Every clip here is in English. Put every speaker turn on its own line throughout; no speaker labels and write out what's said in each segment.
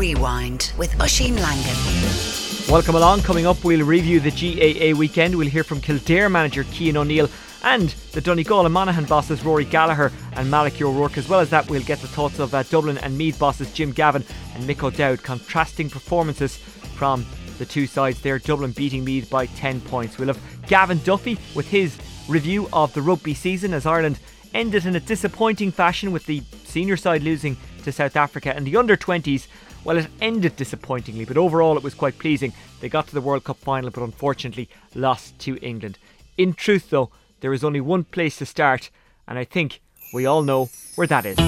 Rewind with Oisin Langan.
Welcome along. Coming up, we'll review the GAA weekend. We'll hear from Kildare manager Cian O'Neill and the Donegal and Monaghan bosses Rory Gallagher and Malachy O'Rourke. As well as that, we'll get the thoughts of uh, Dublin and Meath bosses Jim Gavin and Mick O'Dowd. Contrasting performances from the two sides there. Dublin beating Meath by 10 points. We'll have Gavin Duffy with his review of the rugby season as Ireland ended in a disappointing fashion with the senior side losing to South Africa and the under 20s. Well, it ended disappointingly, but overall it was quite pleasing. They got to the World Cup final, but unfortunately lost to England. In truth, though, there is only one place to start, and I think we all know where that is.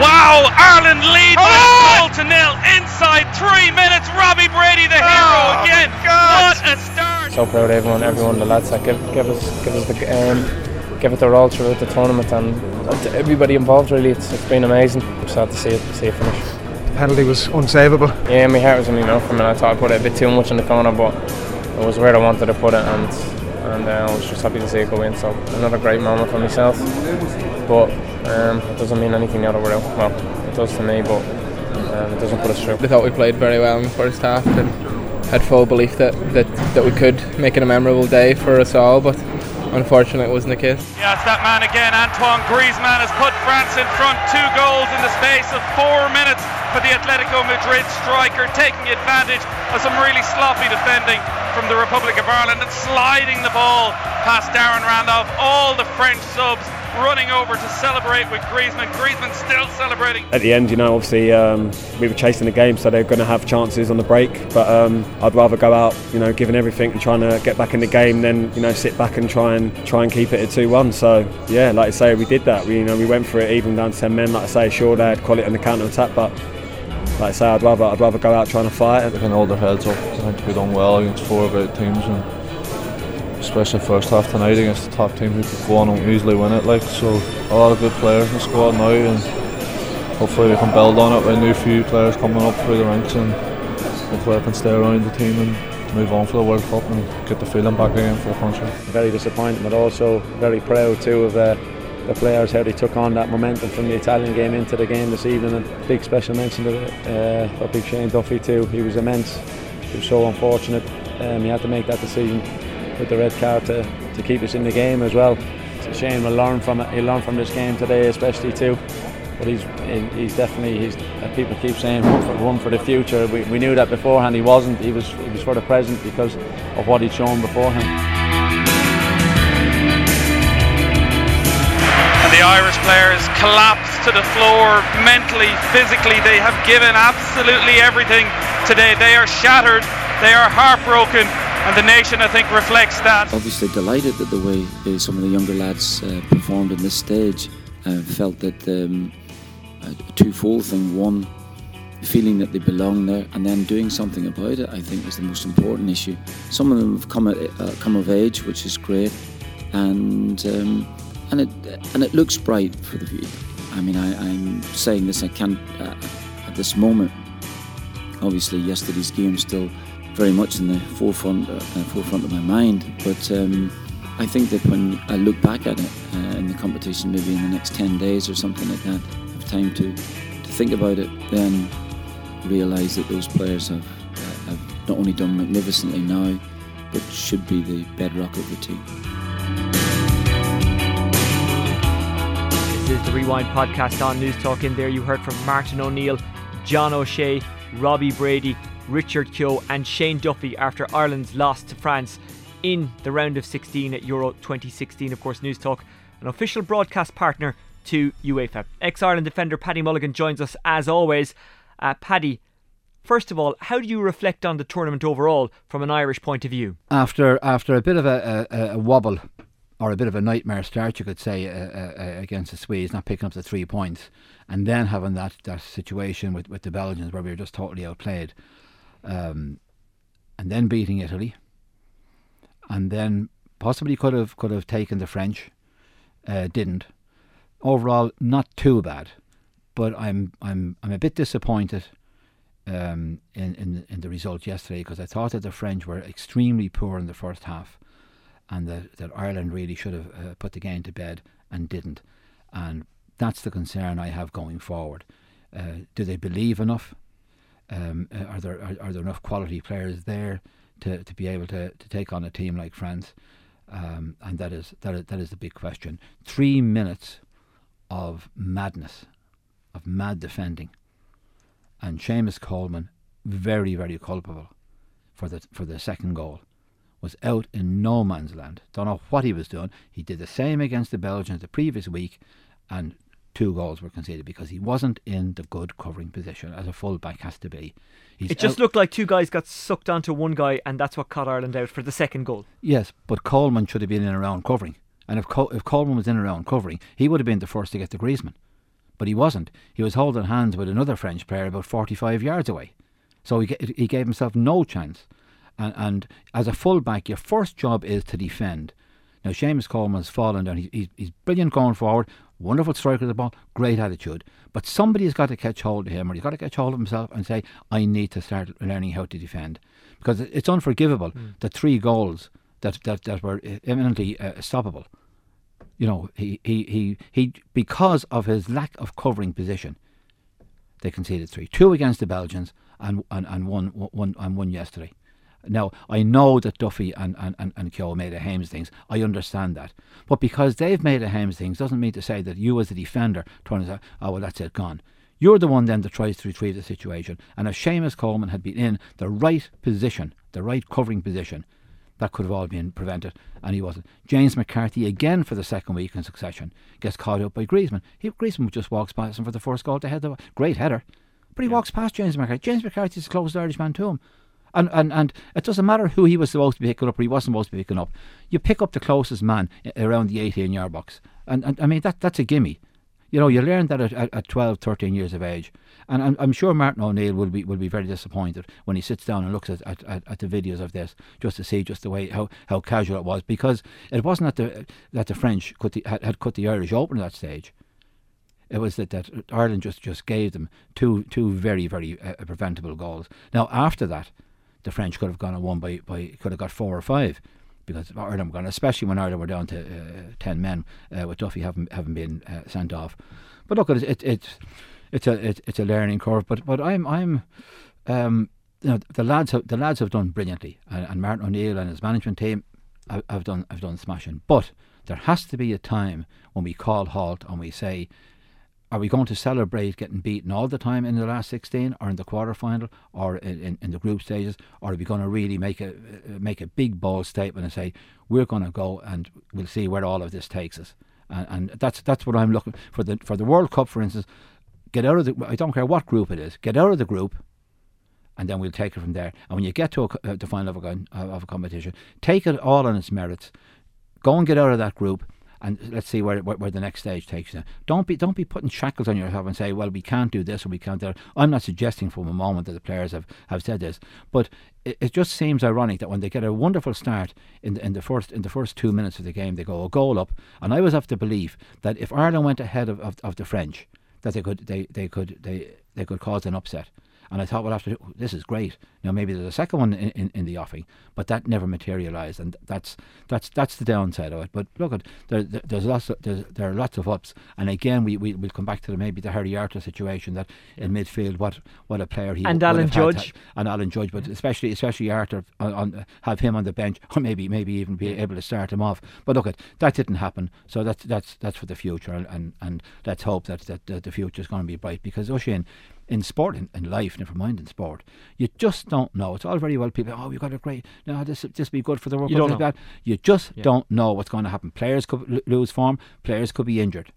Wow, Ireland lead by oh! goal to nil inside three minutes. Robbie Brady, the hero oh, again. What a start!
So proud of everyone, everyone, the lads that give, give us, give us the um, give it their all throughout the tournament and, and everybody involved. Really, it's, it's been amazing. I'm Sad to see it, see it finish.
The penalty was unsavable.
Yeah, my heart was in my mouth. I mean, I thought I put it a bit too much in the corner, but it was where I wanted to put it, and and uh, I was just happy to see it go in. So another great moment for myself, but um, it doesn't mean anything the other way out. Well, it does to me, but um, it doesn't put us through.
I thought we played very well in the first half and had full belief that, that, that we could make it a memorable day for us all, but unfortunately it wasn't the case.
Yeah, it's that man again. Antoine Griezmann has put France in front. Two goals in the space of four minutes for the Atletico Madrid striker, taking advantage of some really sloppy defending from the Republic of Ireland and sliding the ball past Darren Randolph. All the French subs running over to celebrate with Griezmann. Griezmann still celebrating.
At the end, you know, obviously um, we were chasing the game, so they're going to have chances on the break. But um, I'd rather go out, you know, giving everything and trying to get back in the game than you know sit back and try and try and keep it at two-one. So yeah, like I say, we did that. We you know we went for it even down to ten men. Like I say, sure they had quality on the counter attack, but like I say, I'd rather I'd rather go out trying to fight.
They can hold their heads up. I think we done well against four great teams and especially first half tonight against the top team who could go on and easily win it. Like so, a lot of good players in the squad now, and hopefully we can build on it with a new few players coming up through the ranks, and hopefully I can stay around the team and move on for the World Cup and get the feeling back again for the country.
Very disappointed, but also very proud too of. Uh, the players how they took on that momentum from the Italian game into the game this evening and big special mention to uh, for big Shane Duffy too he was immense he was so unfortunate um, he had to make that decision with the red card to, to keep us in the game as well. So Shane will learn from it. He'll learn from this game today, especially too. But he's he's definitely he's uh, people keep saying one for one for the future. We, we knew that beforehand. He wasn't. He was he was for the present because of what he'd shown beforehand.
And the Irish players collapsed to the floor mentally, physically. They have given absolutely everything today. They are shattered. They are heartbroken and the nation, I think, reflects that.
Obviously, delighted at the way uh, some of the younger lads uh, performed in this stage. Uh, felt that um, a twofold thing: one, feeling that they belong there, and then doing something about it. I think was the most important issue. Some of them have come uh, come of age, which is great, and um, and it and it looks bright for the future. I mean, I, am saying this. I can't uh, at this moment. Obviously, yesterday's game still very much in the forefront uh, forefront of my mind. But um, I think that when I look back at it uh, in the competition, maybe in the next ten days or something like that, have time to to think about it, then realise that those players have, uh, have not only done magnificently now, but should be the bedrock of the team.
This is the Rewind podcast on Newstalk. In there, you heard from Martin O'Neill, John O'Shea, Robbie Brady, Richard Keogh and Shane Duffy after Ireland's loss to France in the round of 16 at Euro 2016. Of course, Newstalk, an official broadcast partner to UEFA. Ex Ireland defender Paddy Mulligan joins us as always. Uh, Paddy, first of all, how do you reflect on the tournament overall from an Irish point of view?
After after a bit of a, a, a wobble or a bit of a nightmare start, you could say, uh, uh, against the Swedes, not picking up the three points, and then having that, that situation with, with the Belgians where we were just totally outplayed um, and then beating Italy, and then possibly could have could have taken the French, uh, didn't. Overall, not too bad, but I'm I'm I'm a bit disappointed um, in, in in the result yesterday because I thought that the French were extremely poor in the first half, and that that Ireland really should have uh, put the game to bed and didn't, and that's the concern I have going forward. Uh, do they believe enough? Um, uh, are there are, are, there enough quality players there to, to be able to, to take on a team like France? Um, and that is that is that is the big question. Three minutes of madness, of mad defending, and Seamus Coleman very very culpable for the for the second goal was out in no man's land. Don't know what he was doing. He did the same against the Belgians the previous week, and two goals were conceded because he wasn't in the good covering position as a fullback has to be.
He's it just out. looked like two guys got sucked onto one guy, and that's what caught Ireland out for the second goal.
Yes, but Coleman should have been in around covering. And if, Col- if Coleman was in around covering, he would have been the first to get the Griezmann. But he wasn't. He was holding hands with another French player about 45 yards away. So he, he gave himself no chance. And, and as a fullback, your first job is to defend. Now, Seamus Coleman has fallen down. He, he's, he's brilliant going forward, wonderful striker of the ball, great attitude. But somebody's got to catch hold of him, or he's got to catch hold of himself and say, I need to start learning how to defend. Because it's unforgivable mm. that three goals that, that, that were eminently uh, stoppable. You know, he, he, he, he, because of his lack of covering position, they conceded three. Two against the Belgians and, and, and one, one, and one yesterday. Now, I know that Duffy and, and, and, and Keogh made a Hames things. I understand that. But because they've made a Hames things doesn't mean to say that you as a defender turn and say, oh, well, that's it, gone. You're the one then that tries to retrieve the situation. And if Seamus Coleman had been in the right position, the right covering position, that could have all been prevented, and he wasn't. James McCarthy, again for the second week in succession, gets caught up by Griezmann. He, Griezmann just walks past him for the first goal to head the great header, but he yeah. walks past James McCarthy. James McCarthy is the closest Irishman to him. And, and, and it doesn't matter who he was supposed to be picking up or he wasn't supposed to be picking up. You pick up the closest man around the 18 yard box. And, and I mean, that that's a gimme. You know, you learn that at, at, at 12, 13 years of age. And I'm, I'm sure Martin O'Neill will be will be very disappointed when he sits down and looks at, at, at, the videos of this, just to see just the way how, how casual it was, because it wasn't that the that the French the, had, had cut the Irish open at that stage. It was that, that Ireland just, just gave them two two very very uh, preventable goals. Now after that, the French could have gone and won by, by could have got four or five because Ireland were gone, especially when Ireland were down to uh, ten men uh, with Duffy having having been uh, sent off. But look, it, it, it's it's a it, it's a learning curve. But but I'm I'm um, you know the lads have, the lads have done brilliantly, and, and Martin O'Neill and his management team have, have done have done smashing. But there has to be a time when we call halt and we say are we going to celebrate getting beaten all the time in the last 16 or in the quarter final or in, in, in the group stages? Or are we going to really make a uh, make a big bold statement and say we're going to go and we'll see where all of this takes us. And, and that's that's what I'm looking for the for the World Cup for instance get out of the I don't care what group it is get out of the group and then we'll take it from there. And when you get to a, uh, the final of a, of a competition take it all on its merits go and get out of that group and let's see where, where, where the next stage takes you. Don't be don't be putting shackles on yourself and say, well, we can't do this or we can't do that. I'm not suggesting from a moment that the players have, have said this, but it, it just seems ironic that when they get a wonderful start in the, in the first in the first two minutes of the game, they go a goal up, and I was of the belief that if Ireland went ahead of, of, of the French, that they could they, they could they, they could cause an upset. And I thought, well, after oh, this is great. Know, maybe there's a second one in, in, in the offing, but that never materialised, and that's that's that's the downside of it. But look, at there, there's lots of, there's, there are lots of ups, and again, we we will come back to the, maybe the Harry Arter situation that in midfield, what what a player he
and Alan Judge
had, and Alan Judge, but especially especially Arter on, uh, on, have him on the bench, or maybe maybe even be able to start him off. But look, at that didn't happen, so that's that's that's for the future, and and, and let's hope that that, that the future is going to be bright because Oisin in sport in, in life, never mind in sport, you just don't know. It's all very well people. Oh, you got a great. No, this this be good for the World You don't like that. You just yeah. don't know what's going to happen. Players could l- lose form. Players could be injured.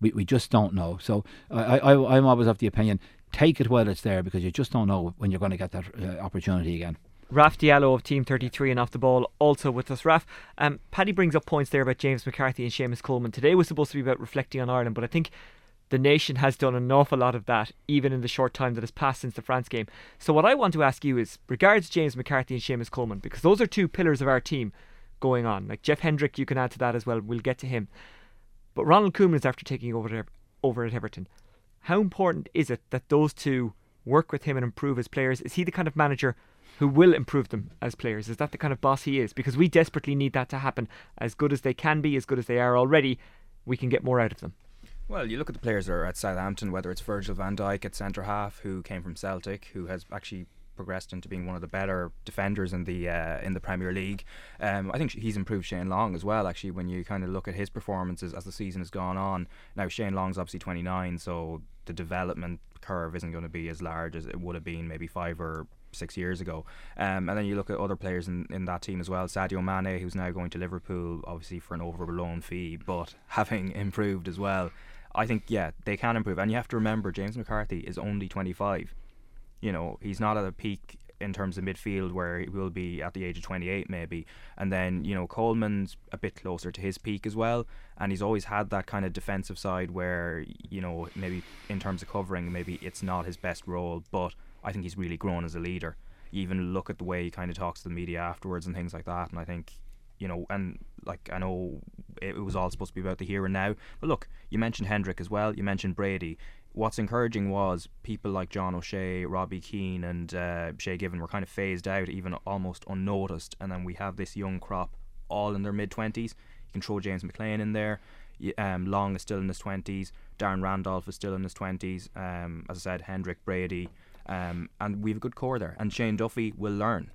We we just don't know. So I I I'm always of the opinion take it while it's there because you just don't know when you're going to get that uh, opportunity again.
Raf Diallo of Team 33 and off the ball also with us. Raf, um, Paddy brings up points there about James McCarthy and Seamus Coleman. Today was supposed to be about reflecting on Ireland, but I think the nation has done an awful lot of that, even in the short time that has passed since the France game. So, what I want to ask you is, regards James McCarthy and Seamus Coleman, because those are two pillars of our team going on. Like Jeff Hendrick, you can add to that as well. We'll get to him. But Ronald Koeman is after taking over over at Everton. How important is it that those two work with him and improve as players? Is he the kind of manager who will improve them as players? Is that the kind of boss he is? Because we desperately need that to happen. As good as they can be, as good as they are already, we can get more out of them.
Well, you look at the players that are at Southampton, whether it's Virgil van Dijk at centre half, who came from Celtic, who has actually progressed into being one of the better defenders in the uh, in the Premier League. Um, I think he's improved Shane Long as well. Actually, when you kind of look at his performances as the season has gone on, now Shane Long's obviously 29, so the development curve isn't going to be as large as it would have been maybe five or six years ago. Um, and then you look at other players in, in that team as well. Sadio Mane, who's now going to Liverpool, obviously for an overloan fee, but having improved as well. I think yeah they can improve, and you have to remember James McCarthy is only 25. You know he's not at a peak in terms of midfield where he will be at the age of 28 maybe. And then you know Coleman's a bit closer to his peak as well. And he's always had that kind of defensive side where you know maybe in terms of covering maybe it's not his best role. But I think he's really grown as a leader. You even look at the way he kind of talks to the media afterwards and things like that. And I think you know, and like I know it, was all supposed to be about the here and now. But look, you mentioned Hendrick as well. You mentioned Brady. What's encouraging was people like John O'Shea, Robbie Keane, and uh, Shay Given were kind of phased out, even almost unnoticed. And then we have this young crop, all in their mid twenties. You can throw James McLean in there. Um, Long is still in his twenties. Darren Randolph is still in his twenties. Um, as I said, Hendrick, Brady, um, and we have a good core there. And Shane Duffy will learn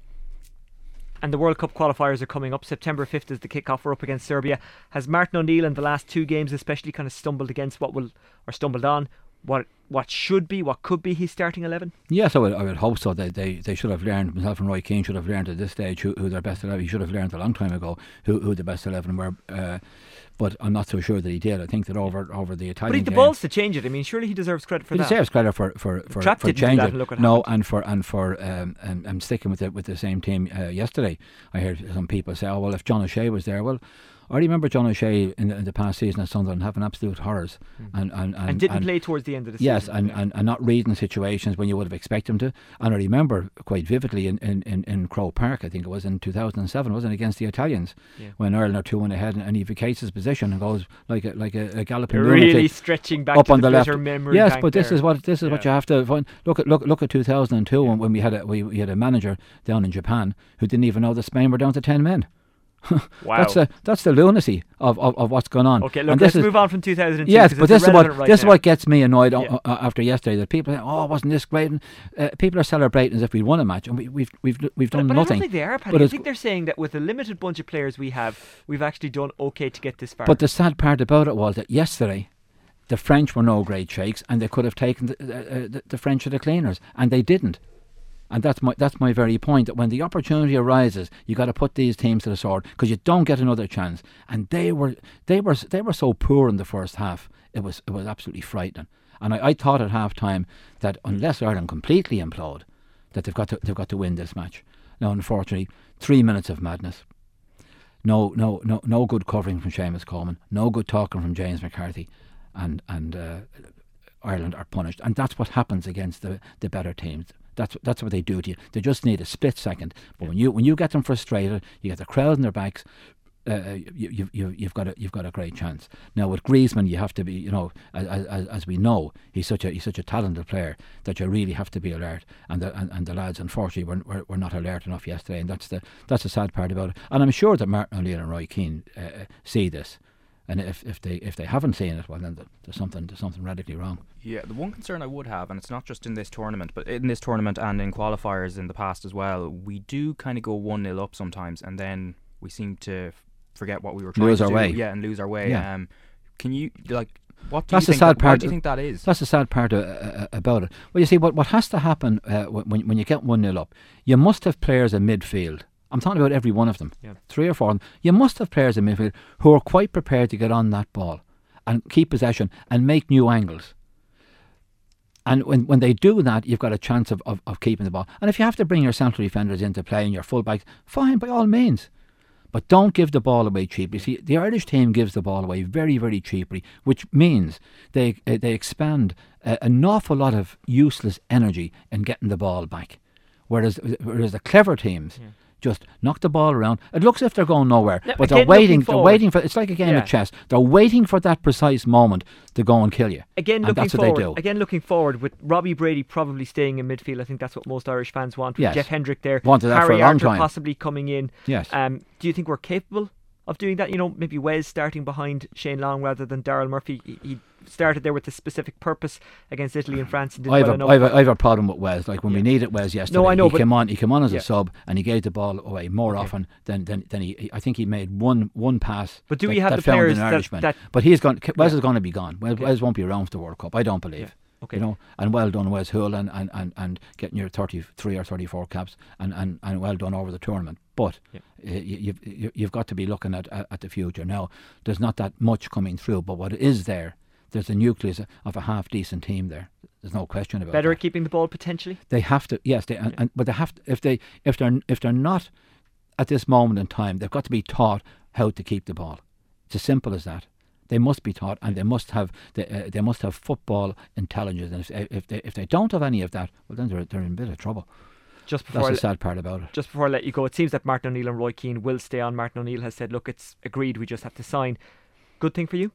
and the World Cup qualifiers are coming up. September 5th is the kickoff. We're up against Serbia. Has Martin O'Neill in the last two games, especially, kind of stumbled against what will, or stumbled on what what should be, what could be his starting 11?
Yes, I would, I would hope so. They, they they should have learned, myself and Roy Keane should have learned at this stage who, who their best 11, he should have learned a long time ago who, who the best 11 were. Uh, but I'm not so sure that he did. I think that over over the Italian.
But he had the balls to change it. I mean, surely he deserves credit for
he
that.
He deserves credit for for for,
Trapp
for
changing
it. no, and for and for um, and I'm sticking with it with the same team. Uh, yesterday, I heard some people say, "Oh well, if John O'Shea was there, well." I remember John O'Shea in the, in the past season at Sunderland having absolute horrors
mm.
and, and, and,
and didn't and play towards the end of the
yes,
season.
Yes, and, and, and not reading situations when you would have expected him to. And I remember quite vividly in, in, in, in Croke Park, I think it was in 2007, wasn't it, against the Italians,
yeah.
when Ireland are 2 1 ahead and, and he vacates his position and goes like a, like a, a galloping
Really stretching back
up on
the,
the left.
Yes,
but this
there.
is what this is
yeah.
what you have to find. Look at look look at 2002 yeah. when, when we had a we, we had a manager down in Japan who didn't even know that Spain were down to 10 men.
Wow.
That's the that's the lunacy of, of, of what's going on.
Okay, look, let's is, move on from 2002.
Yes, but this is what
right
this
now.
is what gets me annoyed yeah. o- o- after yesterday. That people say, "Oh, wasn't this great?" And, uh, people are celebrating as if we won a match, and we, we've we've we've done
but,
but nothing.
I don't think they are, Paddy. I think they're saying that with the limited bunch of players we have, we've actually done okay to get this far.
But the sad part about it was that yesterday. The French were no great shakes, and they could have taken the, uh, the, the French to the cleaners, and they didn't. And that's my that's my very point. That when the opportunity arises, you got to put these teams to the sword because you don't get another chance. And they were they were they were so poor in the first half. It was it was absolutely frightening. And I, I thought at half time that unless Ireland completely implode, that they've got to they've got to win this match. Now, unfortunately, three minutes of madness. No no no no good covering from Seamus Coleman. No good talking from James McCarthy, and and uh, Ireland are punished. And that's what happens against the the better teams. That's that's what they do to you. They just need a split second. But when you when you get them frustrated, you get the crowd in their backs. Uh, you, you, you, you've got a you've got a great chance. Now with Griezmann, you have to be, you know, as, as, as we know, he's such a he's such a talented player that you really have to be alert. And the and, and the lads, unfortunately, were, were, were not alert enough yesterday, and that's the that's the sad part about it. And I'm sure that Martin O'Neill and Roy Keane uh, see this. And if, if they if they haven't seen it, well then there's something there's something radically wrong.
Yeah, the one concern I would have, and it's not just in this tournament, but in this tournament and in qualifiers in the past as well, we do kind of go one 0 up sometimes, and then we seem to forget what we were trying
lose
to
our
do.
way.
Yeah, and lose our way.
Yeah.
Um, can you like what? Do
that's
you
the
think
sad
that,
part.
Do you think that is?
That's the sad part uh, uh, about it. Well, you see, what what has to happen uh, when when you get one 0 up, you must have players in midfield I'm talking about every one of them,
yeah.
three or four of them. You must have players in midfield who are quite prepared to get on that ball and keep possession and make new angles. And when, when they do that, you've got a chance of, of, of keeping the ball. And if you have to bring your central defenders into play and your fullbacks, fine, by all means. But don't give the ball away cheaply. See, the Irish team gives the ball away very, very cheaply, which means they uh, they expand uh, an awful lot of useless energy in getting the ball back. Whereas, whereas the clever teams,
yeah
just knock the ball around. It looks as if they're going nowhere,
no,
but they're waiting. They're waiting for. It's like a game
yeah.
of chess. They're waiting for that precise moment to go and kill you.
Again,
and
looking
that's
forward.
What they do.
Again, looking forward with Robbie Brady probably staying in midfield. I think that's what most Irish fans want. With
yes.
Jeff Hendrick there,
wanted that
Harry
for a long
Arter
time.
possibly coming in.
Yes.
Um, do you think we're capable of doing that? You know, maybe Wes starting behind Shane Long rather than Daryl Murphy. He, he, started there with a specific purpose against Italy and mm. France. And
I, have
well
a, I, have a, I have a problem with Wes. Like when yeah. we needed Wes yesterday,
no, I know,
he came on. He came on as yeah. a sub, and he gave the ball away more okay. often than, than, than he. I think he made one one pass.
But do
that,
we have the players that, that,
But he's gone. Wes yeah. is going to be gone. Wes, okay. Wes won't be around for the World Cup. I don't believe.
Okay.
You know, and well done, Wes Hoolahan, and, and, and getting your 33 or 34 caps, and, and, and well done over the tournament. But you've, you've got to be looking at, at the future. Now, there's not that much coming through, but what is there, there's a nucleus of a half decent team there. There's no question about
Better
that.
at keeping the ball potentially?
They have to, yes, they, and, and, but they have to, if, they, if, they're, if they're not at this moment in time, they've got to be taught how to keep the ball. It's as simple as that. They must be taught, and they must have they, uh, they must have football intelligence. And if, if they if they don't have any of that, well, then they're they're in a bit of trouble.
Just before
that's the sad part about it.
Just before I let you go, it seems that Martin O'Neill and Roy Keane will stay on. Martin O'Neill has said, "Look, it's agreed. We just have to sign." Good thing for you.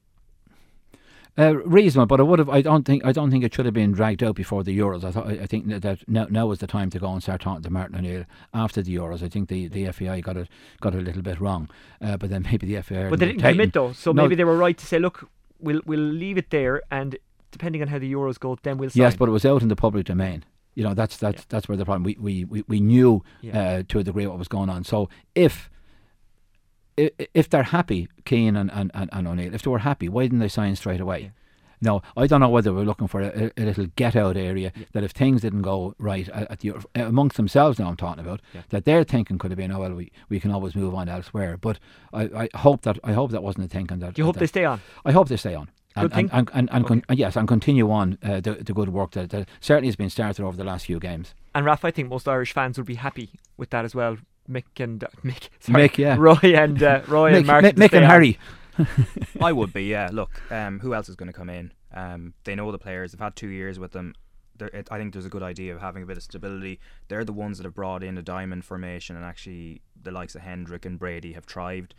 Uh, reasonable, but I would have. I don't think. I don't think it should have been dragged out before the Euros. I thought. I think that now, now was the time to go and start talking to Martin O'Neill after the Euros. I think the, the FAI got it got it a little bit wrong, uh, but then maybe the FAI.
But they didn't commit though, so no, maybe they were right to say, look, we'll we'll leave it there, and depending on how the Euros go, then we'll. Sign.
Yes, but it was out in the public domain. You know, that's that's yeah. that's where the problem. We we we, we knew yeah. uh, to a degree what was going on. So if if they're happy, Keane and, and, and, and O'Neill, if they were happy, why didn't they sign straight away? Yeah. No, I don't know whether we're looking for a, a little get out area yeah. that if things didn't go right at, the, amongst themselves, now I'm talking about, yeah. that their thinking could have been, oh well, we, we can always move on elsewhere. But I, I hope that I hope that wasn't the thinking. That
you hope
that,
they stay on.
I hope they stay on.
Good
and,
thing.
And, and, and, okay. con- yes, and continue on uh, the, the good work that, that certainly has been started over the last few games.
And Raf, I think most Irish fans would be happy with that as well. Mick and uh, Mick, sorry,
Mick, yeah,
Roy and uh, Roy
Mick,
and Martin.
Mick, Mick and Harry.
I would be, yeah. Look, um, who else is going to come in? Um, they know the players. They've had two years with them. It, I think there's a good idea of having a bit of stability. They're the ones that have brought in a diamond formation, and actually the likes of Hendrick and Brady have thrived.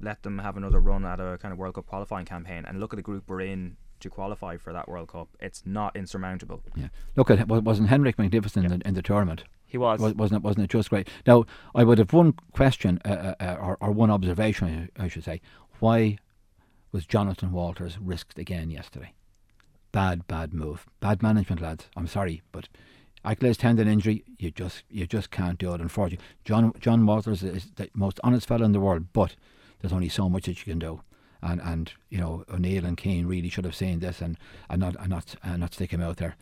Let them have another run at a kind of World Cup qualifying campaign, and look at the group we're in to qualify for that World Cup. It's not insurmountable.
Yeah, look at wasn't Hendrick magnificent yeah. in, the, in the tournament?
He was.
was. not it? Wasn't it just great? Now I would have one question uh, uh, uh or, or one observation, I should say. Why was Jonathan Walters risked again yesterday? bad, bad move. Bad management, lads. I'm sorry, but Achilles tendon injury, you just you just can't do it. Unfortunately, John John Walters is the most honest fellow in the world, but there's only so much that you can do. And and you know O'Neill and Keane really should have seen this and, and not and not and not stick him out there.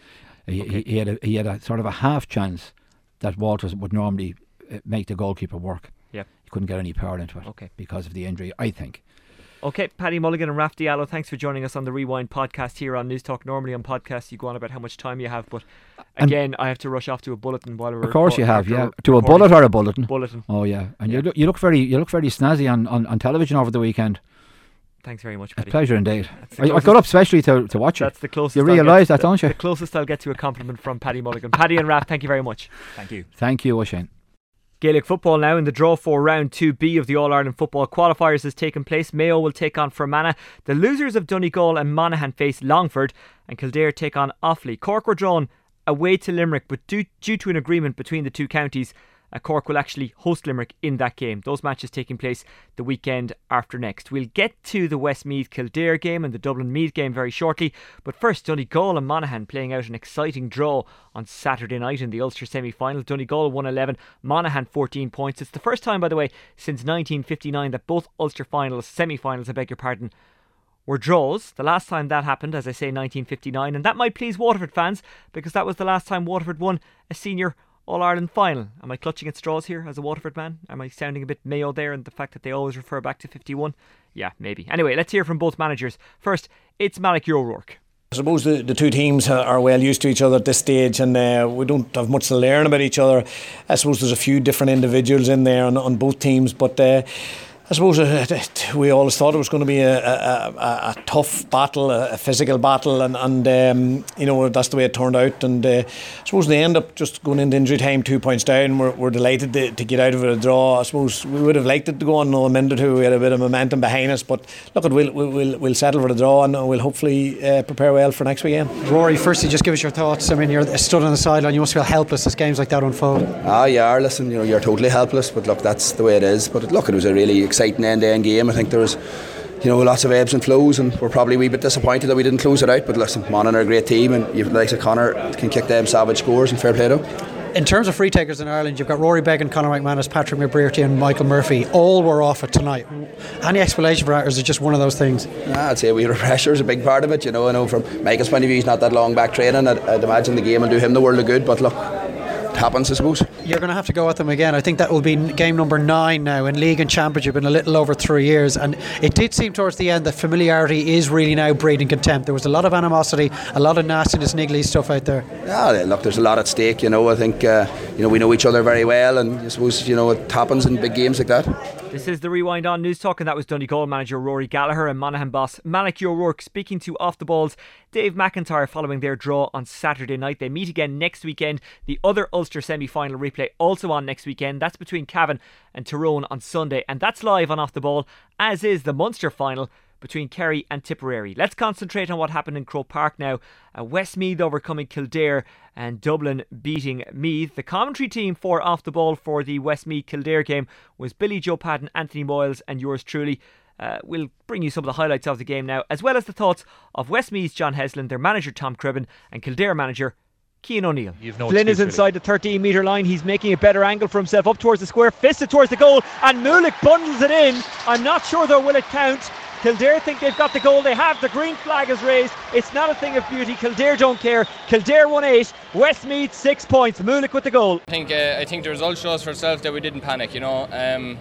He, okay. he, he, had a, he had a sort of a half chance that Walters would normally uh, make the goalkeeper work.
Yeah,
he couldn't get any power into it.
Okay.
because of the injury, I think.
Okay, Paddy Mulligan and Raf Diallo, thanks for joining us on the Rewind podcast here on Newstalk. Normally on podcasts you go on about how much time you have, but again, and I have to rush off to a bulletin while we're.
Of course, you have, yeah. To a bullet or a bulletin?
Bulletin.
Oh yeah, and yeah. you look you look very you look very snazzy on, on, on television over the weekend.
Thanks very much, Paddy.
A pleasure indeed. I, I, got up specially to, to watch
That's
it.
the closest.
You realise that, don't you?
The closest I'll get to a compliment from Paddy Mulligan. Paddy and Raf, thank you very much.
Thank you.
Thank you, Oisin.
Gaelic football now in the draw for round 2B of the All Ireland football qualifiers has taken place. Mayo will take on Fermanagh. The losers of Donegal and Monaghan face Longford, and Kildare take on Offaly. Cork were drawn away to Limerick, but due, due to an agreement between the two counties, Cork will actually host Limerick in that game. Those matches taking place the weekend after next. We'll get to the Westmeath Kildare game and the Dublin Meath game very shortly, but first, Donegal and Monaghan playing out an exciting draw on Saturday night in the Ulster semi final. Donegal won 11, Monaghan 14 points. It's the first time, by the way, since 1959 that both Ulster finals, semi finals, I beg your pardon, were draws. The last time that happened, as I say, 1959, and that might please Waterford fans because that was the last time Waterford won a senior all Ireland final. Am I clutching at straws here as a Waterford man? Am I sounding a bit Mayo there and the fact that they always refer back to 51? Yeah, maybe. Anyway, let's hear from both managers. First, it's Malachy O'Rourke.
I suppose the, the two teams are well used to each other at this stage and uh, we don't have much to learn about each other. I suppose there's a few different individuals in there on, on both teams, but uh, I suppose uh, we always thought it was going to be a, a, a, a tough battle, a, physical battle, and, and um, you know that's the way it turned out. And uh, I suppose they end up just going into injury time, two points down. We're, we're delighted to, to, get out of it a draw. I suppose we would have liked it to go on another minute or two. We had a bit of momentum behind us, but look, we'll we'll, we'll settle for the draw and we'll hopefully uh, prepare well for next weekend.
Rory, firstly, just give us your thoughts. I mean, you're stood on the sideline. You must feel helpless as games like that unfold.
Ah, yeah. Listen, you know, you're totally helpless, but look, that's the way it is. But look, it was a really exciting exciting end-to-end game. I think there was you know, lots of ebbs and flows, and we're probably a wee bit disappointed that we didn't close it out. But listen, Monaghan are a great team, and you've likes of Connor can kick them savage scores, and fair play to
in terms of free takers in Ireland, you've got Rory Beggan, Conor McManus, Patrick McBrearty, and Michael Murphy. All were off it tonight. Any explanation for that, or is it just one of those things?
Nah, I'd say we were pressure is a big part of it. You know, I know from Michael's point of view, he's not that long back training. I'd, I'd imagine the game will do him the world of good. But look, happens, I suppose.
You're going to have to go at them again. I think that will be game number nine now in league and championship in a little over three years. And it did seem towards the end that familiarity is really now breeding contempt. There was a lot of animosity, a lot of nastiness, niggly stuff out there.
Yeah, look, there's a lot at stake. You know, I think uh, you know we know each other very well, and I suppose you know it happens in big games like that.
This is the Rewind On Newstalk, and that was Donegal manager Rory Gallagher and Monaghan boss Malachy O'Rourke speaking to Off the Balls Dave McIntyre following their draw on Saturday night. They meet again next weekend. The other Ulster semi final replay also on next weekend. That's between Cavan and Tyrone on Sunday, and that's live on Off the Ball, as is the Munster final between Kerry and Tipperary. Let's concentrate on what happened in Croke Park now. Uh, Westmeath overcoming Kildare and Dublin beating Meath. The commentary team for Off the Ball for the Westmeath Kildare game was Billy Joe Padden, Anthony Moyles, and yours truly. Uh, we'll bring you some of the highlights of the game now, as well as the thoughts of Westmeath's John Heslin, their manager Tom Cribbin, and Kildare manager Cian O'Neill.
No Flynn is inside really. the 13 metre line. He's making a better angle for himself up towards the square, fisted towards the goal, and Moolick bundles it in. I'm not sure though, will it count? Kildare think they've got the goal. They have. The green flag is raised. It's not a thing of beauty. Kildare don't care. Kildare won eight. Westmeath six points. Moolick with the goal.
I think uh, I think the result shows for itself that we didn't panic. You know, um,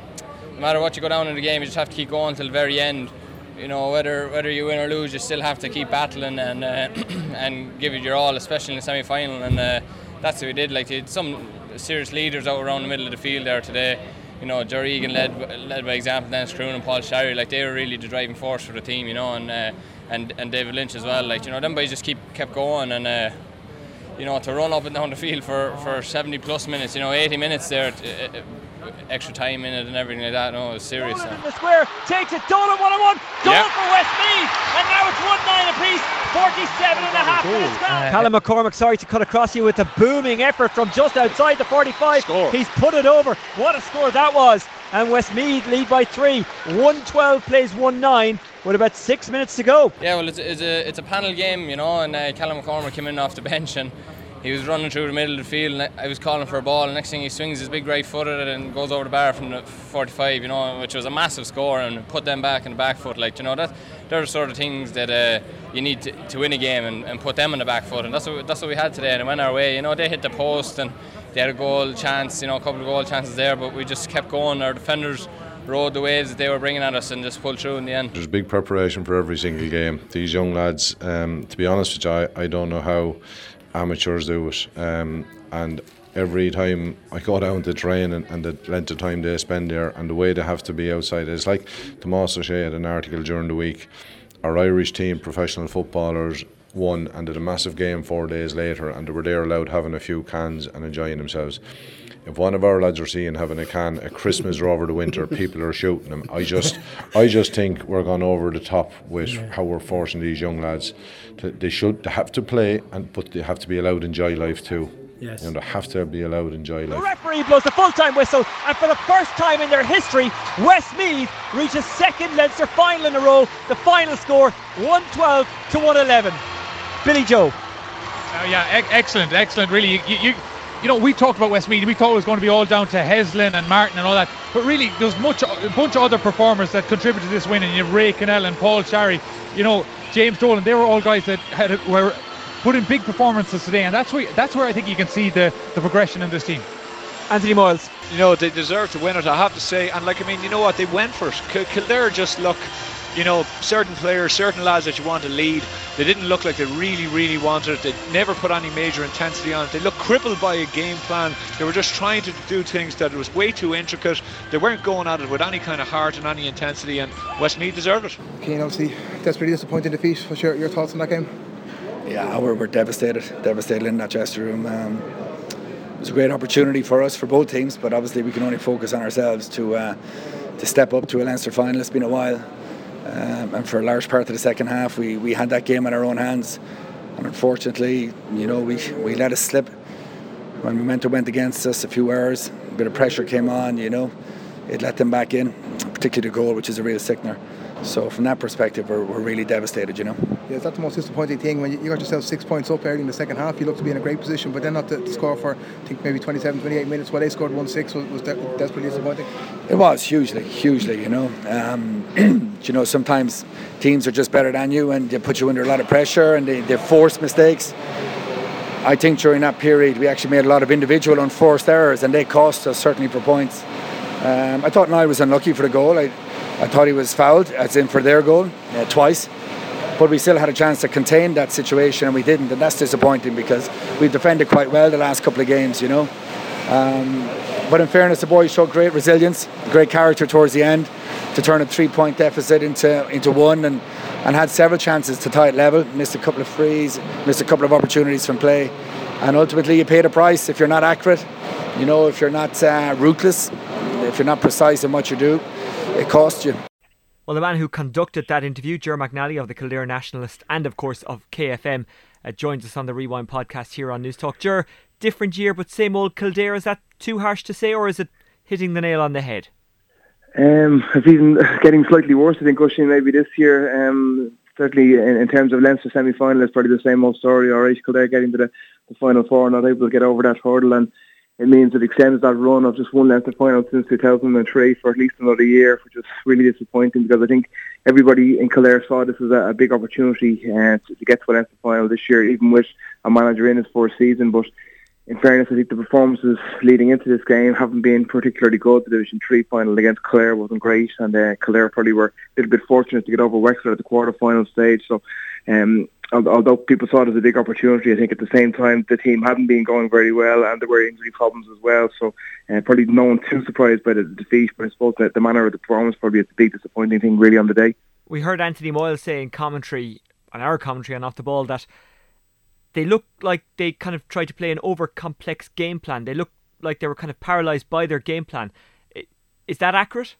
no matter what you go down in the game, you just have to keep going till the very end. You know, whether whether you win or lose, you still have to keep battling and uh, and give it your all, especially in the semi final. And uh, that's what we did. Like some serious leaders out around the middle of the field there today you know, Jerry Egan led led by example, Dennis Corroon and Paul Sherry, like they were really the driving force for the team, you know, and uh, and and David Lynch as well. Like you know, them boys just keep kept going and. Uh, you know, to run up and down the field for, for 70 plus minutes, you know, 80 minutes there, uh, extra time in it and everything like that. No, it was serious.
Dolan in the square takes it. Dolan one on one. Dolan yep. for Westmeath, and now it's one nine apiece. 47 and a half minutes gone. Uh, Callum McCormack, sorry to cut across you with a booming effort from just outside the 45.
Score.
He's put it over. What a score that was! And Westmeath lead by three. 112 plays 1 9 with about six minutes to go.
Yeah, well, it's, it's a it's a panel game, you know, and uh, Callum McCormack came in off the bench and he was running through the middle of the field and I was calling for a ball. And next thing he swings his big right foot at it and goes over the bar from the 45 you know which was a massive score and put them back in the back foot. Like you know that they're the sort of things that uh, you need to, to win a game and, and put them in the back foot. And that's what, that's what we had today and it went our way. You know they hit the post and they had a goal chance you know a couple of goal chances there but we just kept going. Our defenders rode the waves that they were bringing at us and just pulled through in the end.
There's big preparation for every single game. These young lads, um, to be honest with you, I, I don't know how amateurs do it. Um, and every time I go down to train and, and, the length of time they spend there and the way they have to be outside, it's like Tomas O'Shea had an article during the week. Our Irish team, professional footballers, won and did a massive game four days later, and they were there allowed having a few cans and enjoying themselves if one of our lads are seeing having a can at Christmas or over the winter, people are shooting them. I just, I just think we're gone over the top with yeah. how we're forcing these young lads. To, they should, they have to play, and but they have to be allowed to enjoy life too.
Yes.
You know, they have to be allowed to enjoy life.
The referee blows the full-time whistle, and for the first time in their history, Westmeath reaches second Leinster final in a row. The final score: 112 to 111. Billy Joe.
Uh, yeah, e- excellent, excellent. Really, you, you, you know, we talked about Westmeath. We thought it was going to be all down to Heslin and Martin and all that. But really, there's much a bunch of other performers that contributed to this win. And you have Ray Cannell and Paul Sherry, you know, James Dolan. They were all guys that had were put in big performances today. And that's where that's where I think you can see the, the progression in this team.
Anthony Moyles.
You know, they deserve to win it, I have to say. And like, I mean, you know what? They went for it. Kildare just look you know, certain players, certain lads that you want to lead, they didn't look like they really, really wanted it. They never put any major intensity on it. They looked crippled by a game plan. They were just trying to do things that was way too intricate. They weren't going at it with any kind of heart and any intensity, and Westmeath deserved it.
Cian, obviously, desperately disappointing defeat. What's your, your thoughts on that game?
Yeah, we're, we're devastated, devastated in that dressing room. Um, it was a great opportunity for us, for both teams, but obviously we can only focus on ourselves to uh, to step up to a Leinster final. It's been a while. Um, and for a large part of the second half, we, we had that game in our own hands. And unfortunately, you know, we, we let it slip. When momentum went against us, a few hours, a bit of pressure came on, you know, it let them back in. particularly the goal, which is a real sickener. So from that perspective, we're, we're really devastated, you know.
Yeah, is that the most disappointing thing when you, you got yourself six points up early in the second half? You look to be in a great position, but then not to, to score for I think maybe 27, 28 minutes. While they scored one six was, was de- desperately disappointing.
It was hugely, hugely. You know, um, you know sometimes teams are just better than you, and they put you under a lot of pressure, and they, they force mistakes. I think during that period we actually made a lot of individual unforced errors, and they cost us certainly for points. Um, I thought Niall was unlucky for the goal. I, I thought he was fouled, as in for their goal, uh, twice. But we still had a chance to contain that situation, and we didn't, and that's disappointing because we defended quite well the last couple of games, you know. Um, but in fairness, the boys showed great resilience, great character towards the end to turn a three-point deficit into into one, and and had several chances to tie it level. Missed a couple of frees, missed a couple of opportunities from play, and ultimately you pay the price if you're not accurate. You know, if you're not uh, ruthless, if you're not precise in what you do, it costs you.
Well, the man who conducted that interview, Ger McNally of the Kildare Nationalist and, of course, of KFM, uh, joins us on the Rewind podcast here on Newstalk. Ger, different year, but same old Kildare. Is that too harsh to say, or is it hitting the nail on the head?
Um, it's even getting slightly worse, I think, Oisin maybe this year. Um, certainly, in, in, terms of Leinster semi final, it's probably the same old story. All right, Kildare getting to the, the final four, not able to get over that hurdle. And it means it extends that run of just one Leinster final since 2003 for at least another year, which is really disappointing because I think everybody in Kildare saw this as a, a big opportunity uh, to, to, get to a Leinster final this year, even with a manager in his fourth season. But in fairness, I think the performances leading into this game haven't been particularly good. The Division 3 final against Clare wasn't great, and uh, Clare probably were a little bit fortunate to get over Wexford at the quarter-final stage. So um, although people saw it as a big opportunity, I think at the same time the team hadn't been going very well and there were injury problems as well. So uh, probably no one too surprised by the defeat, but I suppose that the manner of the performance probably is the big disappointing thing really on the day.
We heard Anthony Moyle say in commentary, on our commentary on Off the Ball, that they looked like they kind of tried to play an over complex game plan. They looked like they were kind of paralysed by their game plan. Is that accurate?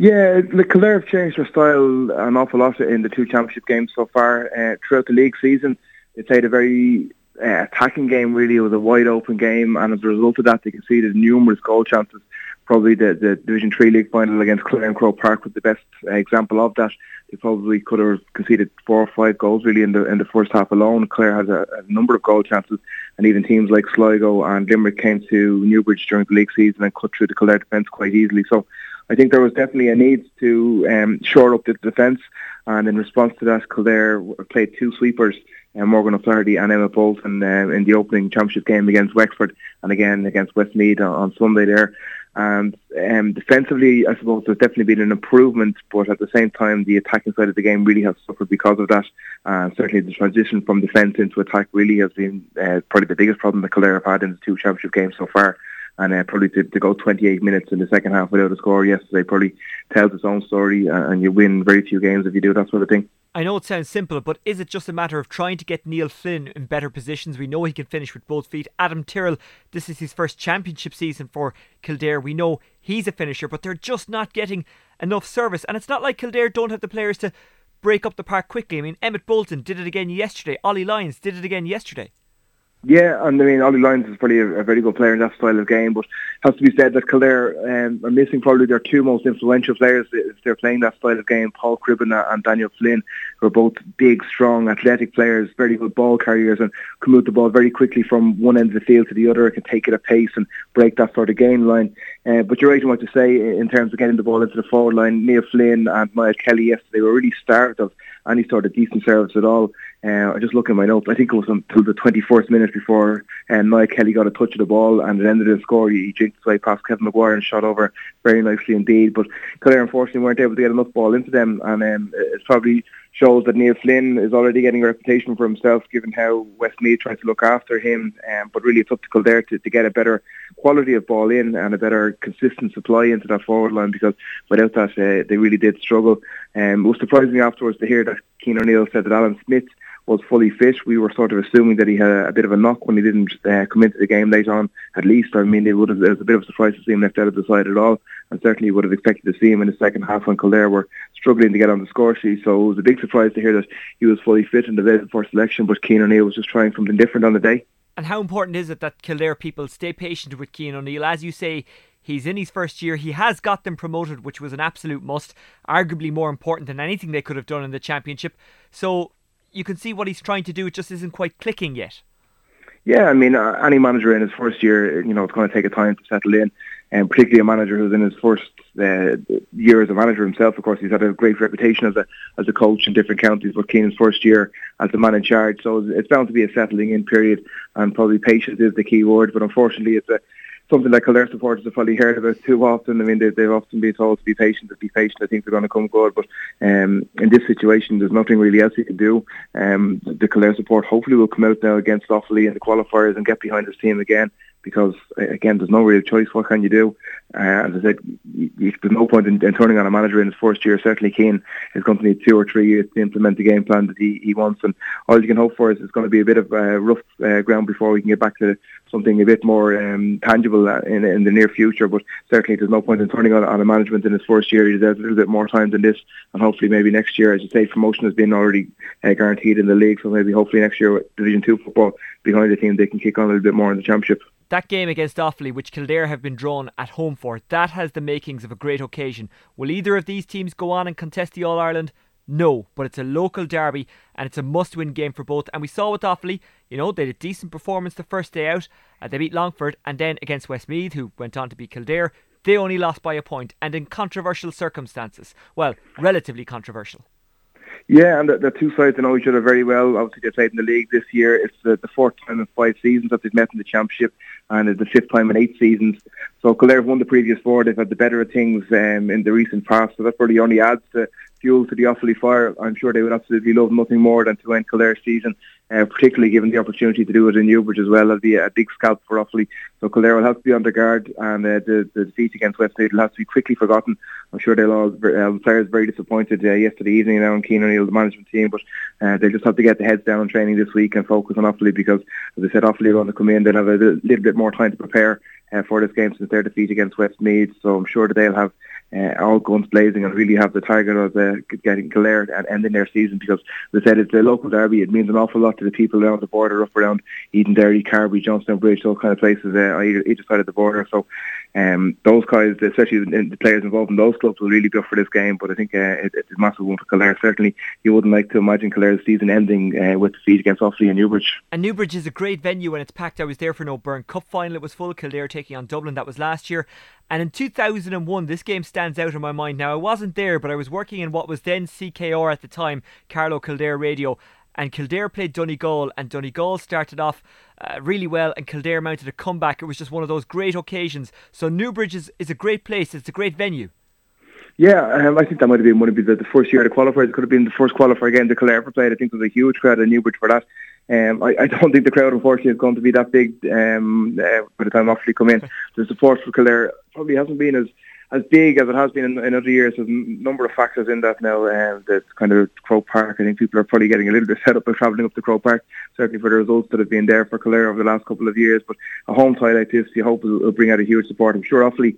Yeah, the Kildare have changed their style an awful lot in the two championship games so far. Uh, throughout the league season, they played a very uh, attacking game, really. It was a wide open game, and as a result of that, they conceded numerous goal chances. Probably the, the Division 3 league final against Clare and Croke Park was the best uh, example of that. They probably could have conceded four or five goals really in the in the first half alone. Clare had a, a number of goal chances, and even teams like Sligo and Limerick came to Newbridge during the league season and cut through the Kildare defence quite easily. So I think there was definitely a need to um, shore up the defence, and in response to that, Kildare played two sweepers, uh, Morgan O'Flaherty and Emmett Bolton, uh, in the opening championship game against Wexford, and again against Westmeath on, on Sunday there. And um, defensively, I suppose there's definitely been an improvement, but at the same time, the attacking side of the game really has suffered because of that. Uh, certainly, the transition from defence into attack really has been uh, probably the biggest problem that Kildare have had in the two championship games so far and uh, probably to, to, go 28 minutes in the second half without a score yesterday probably tells its own story, uh, and you win very few games if you do that sort of thing.
I know it sounds simple, but is it just a matter of trying to get Neil Flynn in better positions? We know he can finish with both feet. Adam Tyrrell, this is his first championship season for Kildare. We know he's a finisher, but they're just not getting enough service. And it's not like Kildare don't have the players to break up the park quickly. I mean, Emmett Bolton did it again yesterday. Ollie Lyons did it again yesterday.
Yeah, and I mean, Ollie Lyons is probably a, a, very good player in that style of game, but has to be said that Kildare um, are missing probably their two most influential players if they're playing that style of game, Paul Cribbin and Daniel Flynn, who are both big, strong, athletic players, very good ball carriers, and can move the ball very quickly from one end of the field to the other, can take it at pace and break that sort of game line. Uh, but you're right in what to say in terms of getting the ball into the forward line. Neil Flynn and Niall Kelly yesterday were really starved of any sort of decent service at all. Uh, I just look at my notes. I think it was until the 24th minute before um, Niall Kelly got a touch of the ball and it ended in score. He jinked his way past Kevin Maguire and shot over very nicely indeed. But Kildare unfortunately weren't able to get enough ball into them, and um, probably shows that Neil Flynn is already getting a reputation for himself, given how Westmeath tried to look after him. Um, but really, it's up to Kildare to, to get a better quality of ball in and a better consistent supply into that forward line because without that, uh, they really did struggle. Um, it was surprising afterwards to hear that Cian O'Neill said that Alan Smith was fully fit. We were sort of assuming that he had a, bit of a knock when he didn't uh, come into the game late on. At least, I mean, it would have. It was a bit of a surprise to see him left out of the side at all, and certainly would have expected to see him in the second half when Kildare were struggling to get on the score sheet. So it was a big surprise to hear that he was fully fit and available for selection. But Cian O'Neill was just trying something different on the day.
And how important is it that Kildare people stay patient with Cian O'Neill? As you say, He's in his first year. He has got them promoted, which was an absolute must, arguably more important than anything they could have done in the championship. So you can see what he's trying to do. It just isn't quite clicking yet.
Yeah, I mean, uh, any manager in his first year, you know, it's going to take a time to settle in, and particularly a manager who's in his first uh, year as a manager himself. Of course, he's had a great reputation as a as a coach in different counties, but Cian's first year as the man in charge, so it's bound to be a settling in period, and probably patience is the key word. But unfortunately, it's a something that Kildare supporters have probably heard about too often. I mean, they, they've often been told to be patient, to be patient. I think they're going to come good. But um, in this situation, there's nothing really else you can do. Um, the Kildare support hopefully will come out now against Offaly in the qualifiers and get behind this team again because again, there's no real choice. What can you do? Uh, as I said, you, you, there's no point in, in, turning on a manager in his first year. Certainly, Cian is going to need two or three years to implement the game plan that he, he wants, and all you can hope for is it's going to be a bit of uh, rough uh, ground before we can get back to something a bit more um, tangible uh, in, in the near future. But certainly, there's no point in turning on, on a management in his first year. He deserves a little bit more time than this, and hopefully, maybe next year, as you say, promotion has been already uh, guaranteed in the league. So maybe hopefully next year, Division Two football behind the team, they can kick on a little bit more in the championship.
That game against Offaly, which Kildare have been drawn at home for, that has the makings of a great occasion. Will either of these teams go on and contest the All Ireland? No, but it's a local derby and it's a must win game for both. And we saw with Offaly, you know, they had a decent performance the first day out. Uh, they beat Longford and then against Westmeath, who went on to beat Kildare, they only lost by a point and in controversial circumstances. Well, relatively controversial.
Yeah, and the, the two sides know each other very well. Obviously, they played in the league this year. It's the, the fourth time in five seasons that they've met in the championship, and it's the fifth time in eight seasons. So Kildare have won the previous four. They've had the better of things um, in the recent past. So that probably only adds to fuel to the Offaly fire. I'm sure they would absolutely love nothing more than to end Kildare's season, uh, particularly given the opportunity to do it in Newbridge as well. That'll be a big scalp for Offaly. So Kildare will have to be their guard, and uh, the, the defeat against Westmeath will have to be quickly forgotten. I'm sure they'll all uh, players very disappointed uh, yesterday evening now in Cian O'Neill, the management team, but uh, they just have to get the heads down on training this week and focus on Offaly because, as I said, Offaly are going to come in. They'll have a little bit more time to prepare uh, for this game since their defeat against Westmeath. So I'm sure that they'll have uh, all guns blazing and really have the target of uh, getting Kildare and ending their season because, I said, it's a local derby. It means an awful lot to the people around the border, up around Edenderry, Carbury, Johnstone Bridge, those kind of places uh, either, either side of the border. So um, those guys, especially the players involved in those clubs, will really go for this game. But I think uh, it, it's a massive one for Kildare. Certainly, you wouldn't like to imagine Kildare's season ending uh, with defeat against Offaly and Newbridge.
And Newbridge is a great venue and it's packed. I was there for no Byrne Cup final. It was full. Kildare taking on Dublin. That was last year. And in 2001, this game stands out in my mind. Now, I wasn't there, but I was working in what was then CKR at the time, Carlow Kildare Radio. And Kildare played Donegal, and Donegal started off uh, really well, and Kildare mounted a comeback. It was just one of those great occasions. So, Newbridge is, is a great place, it's a great venue.
Yeah, um, I think that might have been one of the, the first year of the qualifiers. It could have been the first qualifier again the Kildare ever played. I think there was a huge crowd in Newbridge for that. Um, I, I, don't think the crowd, unfortunately, is going to be that big um, uh, by the time Offaly come in. The support for Kildare probably hasn't been as as big as it has been in, in other years. There's a number of factors in that now. Um, the kind of Croke Park. I think people are probably getting a little bit fed up of travelling up to Croke Park. Certainly for the results that have been there for Kildare over the last couple of years. But a home tie like this, you hope will, will bring out a huge support. I'm sure will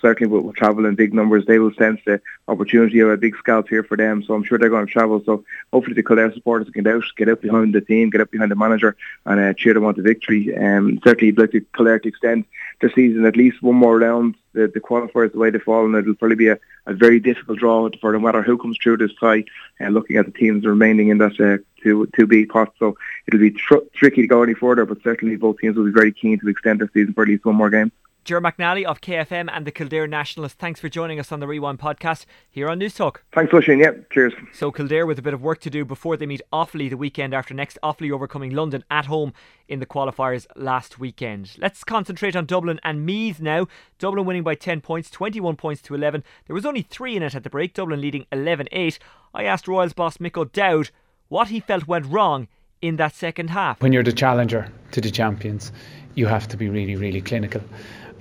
certainly will, travel in big numbers. They will sense the opportunity of a big scalp here for them. So I'm sure they're going to travel. So hopefully the Kildare supporters can get out, get out behind the team, get out behind the manager, and uh, cheer them on to victory. Um, certainly, I'd like to Kildare to extend the season at least one more round. The, the qualifiers, the way they fall, and it'll probably be a, a very difficult draw for no matter who comes through this tie. And uh, looking at the teams remaining in that uh, two two B pot, so it'll be tr- tricky to go any further. But certainly, both teams will be very keen to extend their season for at least one more game.
Ger McNally of KFM and the Kildare Nationalist. Thanks for joining us on the Rewind podcast here on Newstalk.
Thanks, Lucian. Yeah, cheers.
So Kildare with a bit of work to do before they meet Offaly the weekend after next. Offaly overcoming London at home in the qualifiers last weekend. Let's concentrate on Dublin and Meath now. Dublin winning by 10 points, 21 points to 11. There was only three in it at the break. Dublin leading 11-8. I asked Royals boss Mick O'Dowd what he felt went wrong in that second half.
When you're the challenger to the champions, you have to be really, really clinical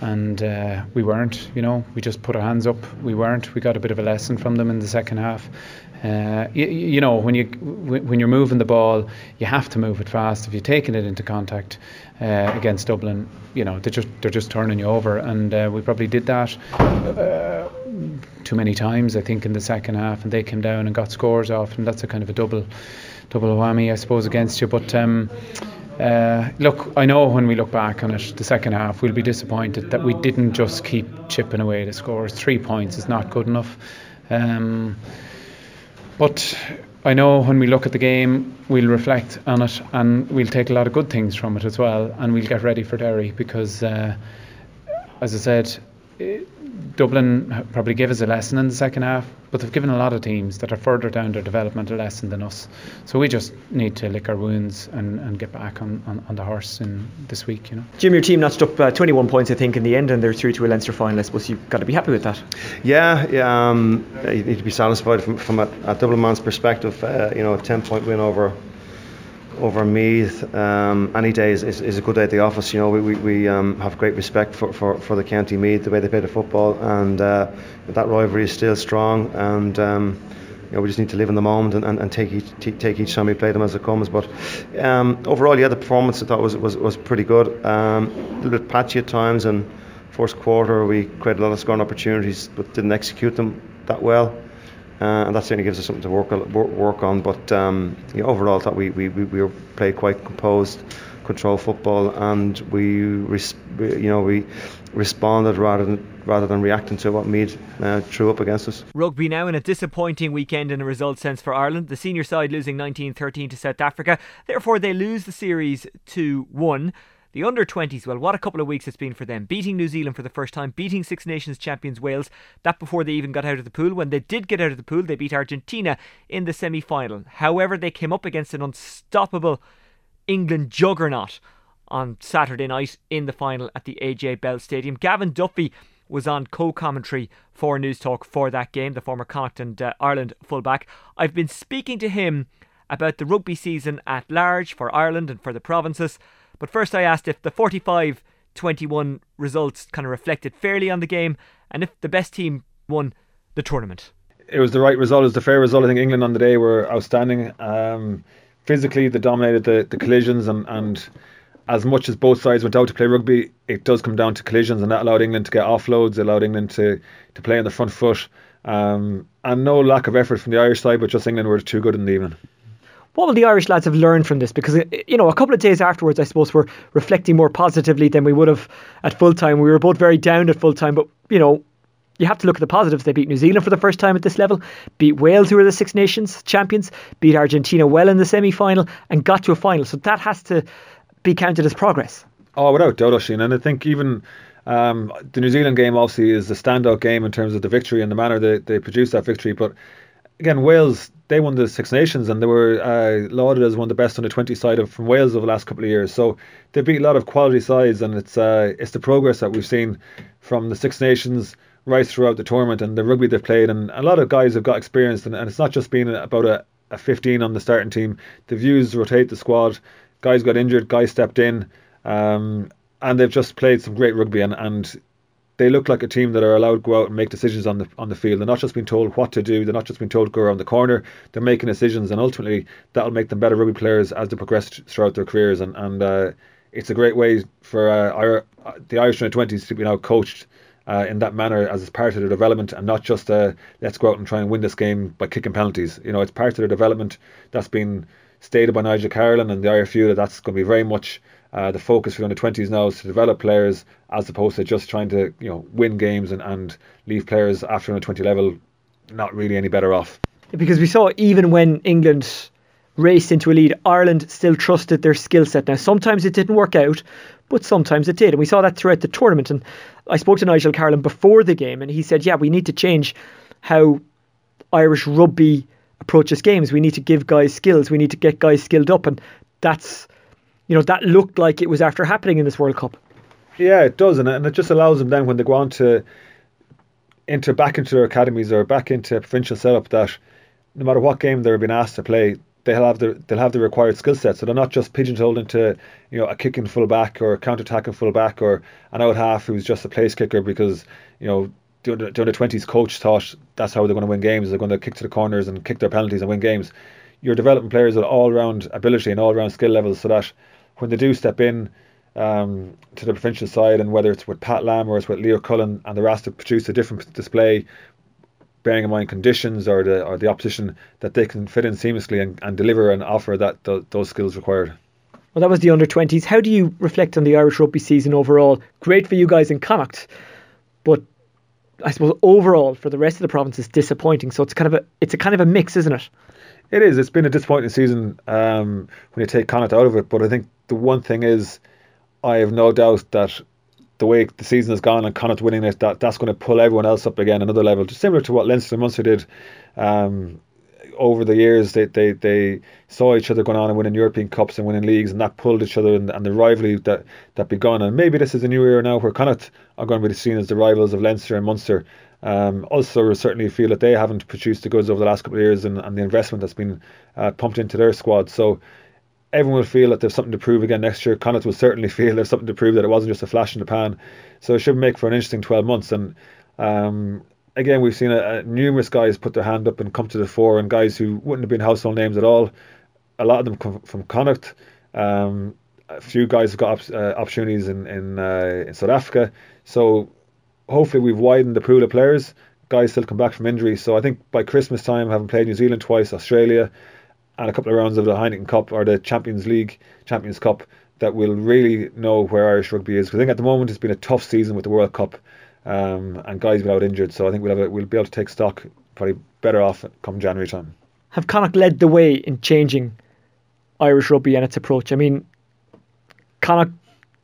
and uh, we weren't. You know, we just put our hands up. We weren't. We got a bit of a lesson from them in the second half. Uh, you, you, know, when you when you're moving the ball, you have to move it fast. If you're taking it into contact uh, against Dublin, you know they're just they're just turning you over, and uh, we probably did that uh, too many times. I think in the second half, and they came down and got scores off, and that's a kind of a double double whammy, I suppose, against you. But um, Uh, look, I know when we look back on it, the second half, we'll be disappointed that we didn't just keep chipping away the scores. Three points is not good enough. Um, but I know when we look at the game, we'll reflect on it and we'll take a lot of good things from it as well, and we'll get ready for Derry because, uh, as I said, Dublin probably gave us a lesson in the second half, but they've given a lot of teams that are further down their development a lesson than us. So we just need to lick our wounds and, and get back on, on, on the horse in this week, you know.
Jim, your team notched up uh, 21 points, I think, in the end, and they're through to a Leinster final. I suppose you've got to be happy with that.
Yeah, yeah. Um, you need to be satisfied from, from a, a Dublin man's perspective. Uh, you know, a 10 point win over over Meath, um, any day is, is, is, a good day at the office. You know, we, we, we um, have great respect for, for, for the county Meath, the way they play the football, and uh, that rivalry is still strong. And um, you know, we just need to live in the moment and, and, and take each t- take each time we play them as it comes. But um, overall, yeah, the performance I thought was was, was pretty good. Um, a little bit patchy at times, and first quarter we created a lot of scoring opportunities, but didn't execute them that well. Uh, and that certainly gives us something to work work on. But um, yeah, overall, I thought we, we, we were played quite composed, control football, and we, res- you know we responded rather than rather than reacting to what Meath uh, threw up against us.
Rugby now in a disappointing weekend in a result sense for Ireland. The senior side losing 19-13 to South Africa. Therefore, they lose the series to one. The under 20s, well, what a couple of weeks it's been for them. Beating New Zealand for the first time, beating Six Nations champions Wales, that before they even got out of the pool. When they did get out of the pool, they beat Argentina in the semi final. However, they came up against an unstoppable England juggernaut on Saturday night in the final at the AJ Bell Stadium. Gavin Duffy was on co commentary for Newstalk for that game, the former Connacht and uh, Ireland fullback. I've been speaking to him about the rugby season at large for Ireland and for the provinces. But first, I asked if the 45 21 results kind of reflected fairly on the game and if the best team won the tournament.
It was the right result, it was the fair result. I think England on the day were outstanding. Um, physically, they dominated the, the collisions, and, and as much as both sides went out to play rugby, it does come down to collisions, and that allowed England to get offloads, allowed England to, to play on the front foot. Um, and no lack of effort from the Irish side, but just England were too good in the evening
what will the Irish lads have learned from this? Because you know, a couple of days afterwards, I suppose we're reflecting more positively than we would have at full time. We were both very down at full time, but you know, you have to look at the positives. They beat New Zealand for the first time at this level, beat Wales, who are the Six Nations champions, beat Argentina well in the semi final, and got to a final. So that has to be counted as progress.
Oh, without doubt, Oisín. And I think even um, the New Zealand game obviously is the standout game in terms of the victory and the manner they, they produced that victory. But again, Wales they won the Six Nations and they were uh, lauded as one of the best under 20 side of, from Wales over the last couple of years. So they beat a lot of quality sides, and it's uh, it's the progress that we've seen from the Six Nations right throughout the tournament and the rugby they've played. And a lot of guys have got experience, and, and it's not just been about a, a 15 on the starting team. The views rotate the squad. Guys got injured, guys stepped in, um, and they've just played some great rugby. And, and they look like a team that are allowed to go out and make decisions on the on the field. They're not just being told what to do. They're not just being told to go around the corner. They're making decisions, and ultimately that'll make them better rugby players as they progress throughout their careers. And and uh, it's a great way for uh, uh, the Irish under twenties to be now coached. Uh, in that manner, as part of their development, and not just uh, let's go out and try and win this game by kicking penalties. You know, it's part of their development that's been stated by Nigel Carolan and the IRFU that that's going to be very much uh, the focus for the under 20s now is to develop players as opposed to just trying to you know win games and, and leave players after under 20 level not really any better off.
Because we saw even when England raced into a lead, Ireland still trusted their skill set. Now sometimes it didn't work out, but sometimes it did, and we saw that throughout the tournament. And I spoke to Nigel Carolan before the game, and he said, "Yeah, we need to change how Irish rugby." approaches games we need to give guys skills we need to get guys skilled up and that's you know, that looked like it was after happening in this World Cup.
Yeah, it does, and it just allows them then when they go on to enter back into their academies or back into a provincial setup that no matter what game they're being asked to play, they'll have the they'll have the required skill set. So they're not just pigeonholed into you know a kicking full back or a counter attacking full back or an out half who's just a place kicker because you know the under twenties coach thought that's how they're going to win games. They're going to kick to the corners and kick their penalties and win games. You're developing players with all round ability and all round skill levels so that when they do step in um, to the provincial side, and whether it's with Pat Lam or it's with Leo Cullen, and they're asked to produce a different display, bearing in mind conditions or the or the opposition, that they can fit in seamlessly and, and deliver and offer that the, those skills required.
Well, that was the under 20s. How do you reflect on the Irish rugby season overall? Great for you guys in Connacht, but I suppose overall for the rest of the province is disappointing. So it's kind of a it's a kind of a mix, isn't it?
It is. It's been a disappointing season um, when you take Connacht out of it. But I think the one thing is, I have no doubt that the way the season has gone and Connacht winning it, that that's going to pull everyone else up again another level, just similar to what Leinster and Munster did. Um, over the years, they, they, they saw each other going on and winning European Cups and winning leagues, and that pulled each other and, and the rivalry that, that begun. And maybe this is a new era now where Connacht are going to be seen as the rivals of Leinster and Munster. Um, also, certainly feel that they haven't produced the goods over the last couple of years and, and the investment that's been uh, pumped into their squad. So everyone will feel that there's something to prove again next year. Connacht will certainly feel there's something to prove that it wasn't just a flash in the pan. So it should make for an interesting 12 months. And um, again, we've seen a, a, numerous guys put their hand up and come to the fore, and guys who wouldn't have been household names at all. A lot of them come from Connacht. Um, a few guys have got op- uh, opportunities in in, uh, in South Africa. So hopefully we've widened the pool of players. Guys still come back from injury. So I think by Christmas time, having played New Zealand twice, Australia, and a couple of rounds of the Heineken Cup or the Champions League, Champions Cup, that we'll really know where Irish rugby is. Because I think at the moment it's been a tough season with the World Cup um, and guys without injured. So I think we'll have a, we'll be able to take stock probably better off come January time.
Have Connacht led the way in changing Irish rugby and its approach? I mean, Connacht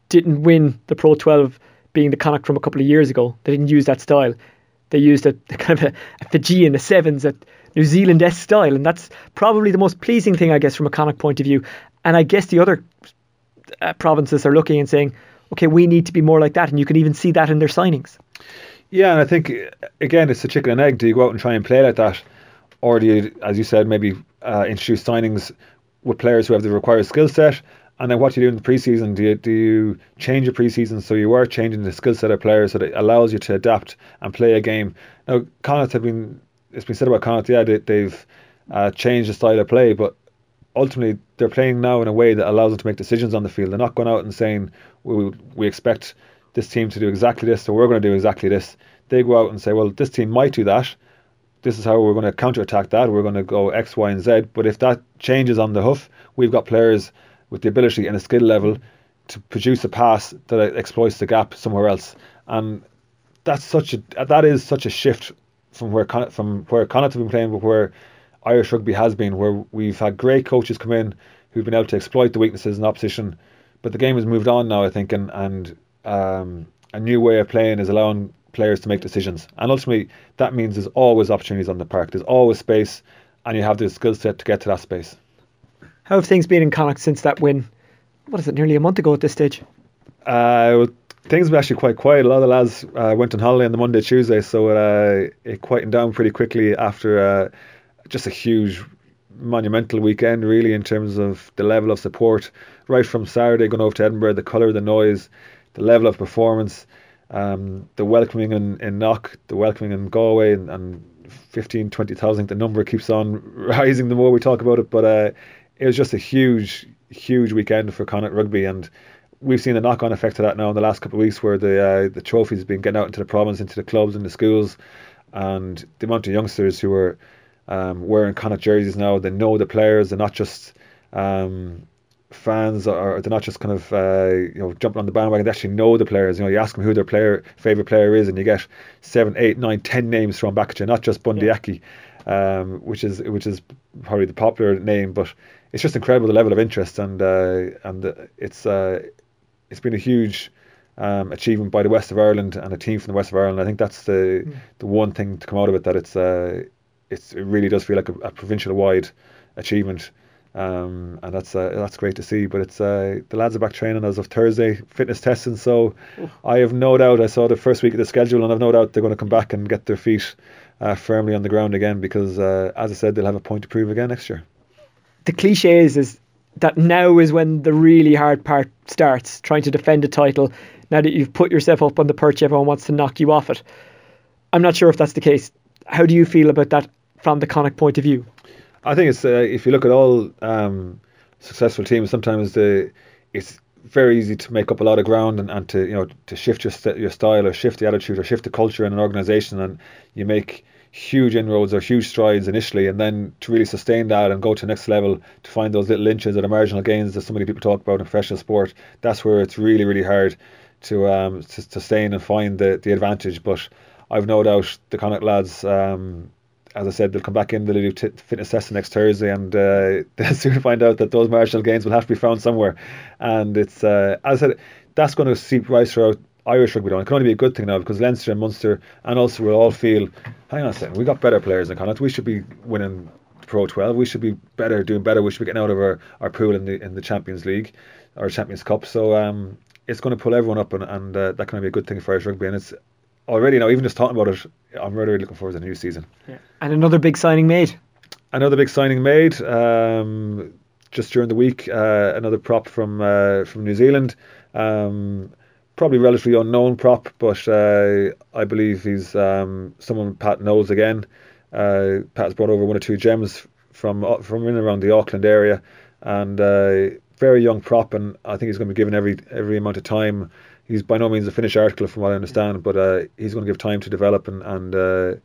didn't win the Pro 12 being the Connacht from a couple of years ago. They didn't use that style. They used a, a kind of a, a Fijian, a sevens, a New Zealand style, and that's probably the most pleasing thing, I guess, from a Connacht point of view. And I guess the other uh, provinces are looking and saying, okay, we need to be more like that, and you can even see that in their signings.
Yeah, and I think again, it's a chicken and egg. Do you go out and try and play like that, or do you, as you said, maybe uh, introduce signings with players who have the required skill set? And then what you do in the preseason? Do you do you change your preseason so you are changing the skill set of players so that it allows you to adapt and play a game? Now, Connacht have been it's been said about Connacht, yeah, they, have uh, changed the style of play, but ultimately they're playing now in a way that allows them to make decisions on the field. They're not going out and saying we we expect this team to do exactly this, so we're going to do exactly this. They go out and say, well, this team might do that. This is how we're going to counterattack that. We're going to go X, Y, and Z. But if that changes on the hoof, we've got players with the ability and a skill level to produce a pass that exploits the gap somewhere else. And that's such a that is such a shift from where from where Connacht have been playing, but where Irish rugby has been, where we've had great coaches come in who've been able to exploit the weaknesses in opposition. But the game has moved on now, I think, and and um, a new way of playing is allowing players to make decisions. And ultimately, that means there's always opportunities on the park. There's always space, and you have the skill set to get to that space.
How have things been in Connacht since that win? What is it, nearly a month ago at this stage?
Uh, well, things were actually quite quiet. A lot of the lads uh, went on holiday on the Monday, Tuesday, so it, uh, it quietened down pretty quickly after uh, just a huge monumental weekend, really, in terms of the level of support. Right from Saturday going over to Edinburgh, the colour, the noise, the level of performance, um, the welcoming in, in Knock, the welcoming in Galway, and, and 15, 20,000. The number keeps on rising the more we talk about it. But uh, it was just a huge, huge weekend for Connacht Rugby. And we've seen the knock on effect of that now in the last couple of weeks where the uh, the trophies have been getting out into the province, into the clubs and the schools. And the amount of youngsters who are um, wearing Connacht jerseys now, they know the players, they're not just. Um, fans are they're not just kind of uh, you know jumping on the bandwagon. They actually know the players. You know, you ask them who their player favorite player is, and you get seven, eight, nine, ten names thrown back at you. Not just Bundee Aki, um, which is which is probably the popular name, but it's just incredible the level of interest and uh, and it's uh, it's been a huge. Um, achievement by the West of Ireland and a team from the West of Ireland. I think that's the mm. the one thing to come out of it that it's uh, it's it really does feel like a, a provincial wide achievement. Um, and that's uh, that's great to see. But it's uh, the lads are back training as of Thursday, fitness testing. So I have no doubt. I saw the first week of the schedule, and I've no doubt they're going to come back and get their feet uh, firmly on the ground again. Because uh, as I said, they'll have a point to prove again next year.
The cliche is is that now is when the really hard part starts, trying to defend a title. Now that you've put yourself up on the perch, everyone wants to knock you off it. I'm not sure if that's the case. How do you feel about that from the Connacht point of view?
I think it's uh, if you look at all um, successful teams, sometimes the it's very easy to make up a lot of ground and, and to you know to shift your st- your style or shift the attitude or shift the culture in an organization, and you make huge inroads or huge strides initially, and then to really sustain that and go to the next level, to find those little inches or marginal gains that so many people talk about in professional sport, that's where it's really, really hard to um to sustain and find the, the advantage. But I've no doubt the Connacht lads, um, as I said, they'll come back in, they'll do t- fitness testing next Thursday, and uh, they'll soon find out that those marginal gains will have to be found somewhere. And it's, uh, as I said, that's going to seep right throughout Irish rugby down. It can only be a good thing now because Leinster and Munster and Ulster will all feel, hang on a second, we got better players in Connacht. We should be winning Pro 12. We should be better, doing better. We should be getting out of our, our pool in the in the Champions League or Champions Cup. So um, it's going to pull everyone up, and, and uh, that can be a good thing for Irish rugby. And it's already now, even just talking about it, I'm really, really looking forward to the new season.
Yeah. And another big signing made.
Another big signing made. Um, just during the week, uh, another prop from uh, from New Zealand. Um, probably relatively unknown prop, but uh, I believe he's um, someone Pat knows again. Uh, Pat's brought over one or two gems from uh, from in around the Auckland area, and uh, very young prop, and I think he's going to be given every every amount of time. He's by no means a finished article from what I understand, but uh, he's going to give time to develop, and and uh,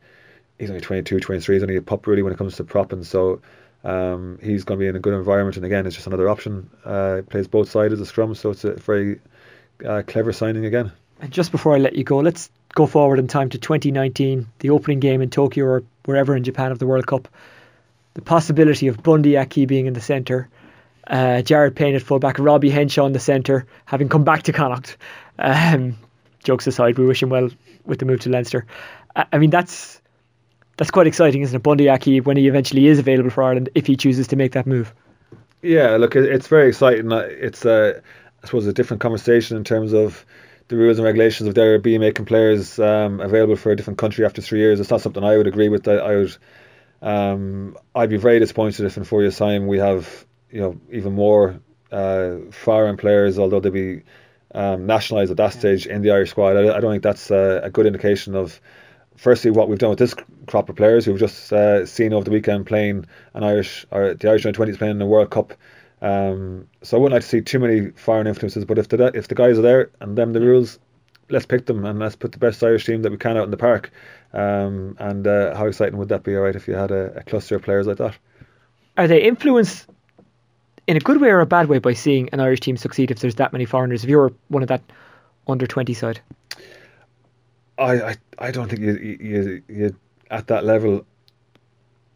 he's only 22, 23. He's only a pup really when it comes to propping, so. Um, he's going to be in a good environment, and again, it's just another option. Uh, plays both sides of the scrum, so it's a very uh, clever signing again.
And just before I let you go, let's go forward in time to 2019, the opening game in Tokyo or wherever in Japan of the World Cup. The possibility of Bundee Aki being in the centre, uh, Jared Payne at fullback, Robbie Henshaw in the centre, having come back to Connacht. Um, jokes aside, we wish him well with the move to Leinster. I, I mean, that's that's quite exciting, isn't it? Bundee Aki when he eventually is available for Ireland, if he chooses to make that move.
Yeah, look, it's very exciting. It's uh, I suppose a different conversation in terms of the rules and regulations of there being making players um, available for a different country after three years. It's not something I would agree with. I, I would, um, I'd be very disappointed if in four years' time we have you know even more uh, foreign players, although they be um, nationalised at that stage in the Irish squad. I, I don't think that's a, a good indication of firstly what we've done with this crop of players who've just uh, seen over the weekend playing an Irish or the Irish under 20s playing in the World Cup. Um, so I wouldn't like to see too many foreign influences, but if the if the guys are there and them the rules, let's pick them and let's put the best Irish team that we can out in the park. Um, and uh, how exciting would that be, all right, if you had a, a cluster of players like that?
Are they influenced in a good way or a bad way by seeing an Irish team succeed if there's that many foreigners? If you're one of that under 20 side?
I, I, I don't think you, you, you at that level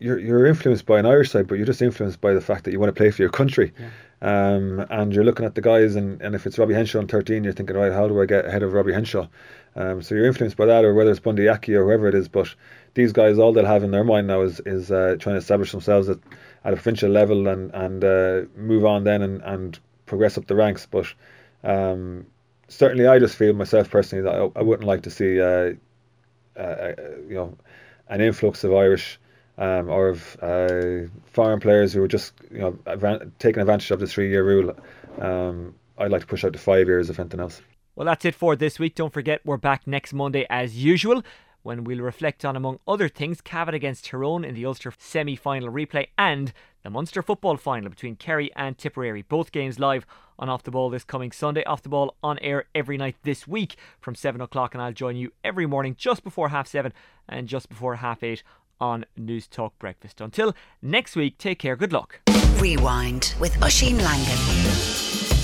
you're you're influenced by an Irish side, but you're just influenced by the fact that you want to play for your country.
Yeah.
Um, and you're looking at the guys, and, and if it's Robbie Henshaw on 13, you're thinking, right, how do I get ahead of Robbie Henshaw? Um, so you're influenced by that, or whether it's Bundee Aki or whoever it is. But these guys, all they'll have in their mind now is is uh, trying to establish themselves at, at a provincial level and and uh, move on then and, and progress up the ranks. But um, certainly, I just feel myself personally that I, I wouldn't like to see, uh, uh you know, an influx of Irish um, or of uh, foreign players who are just you know advan- taking advantage of the three-year rule. Um, I'd like to push out to five years if anything else.
Well, that's it for this week. Don't forget, we're back next Monday as usual when we'll reflect on, among other things, Cavan against Tyrone in the Ulster semi final replay and the Munster football final between Kerry and Tipperary. Both games live on Off the Ball this coming Sunday. Off the Ball on air every night this week from 7 o'clock, and I'll join you every morning just before half 7 and just before half 8 on Newstalk Breakfast. Until next week, take care. Good luck.
Rewind with Oisin Langan.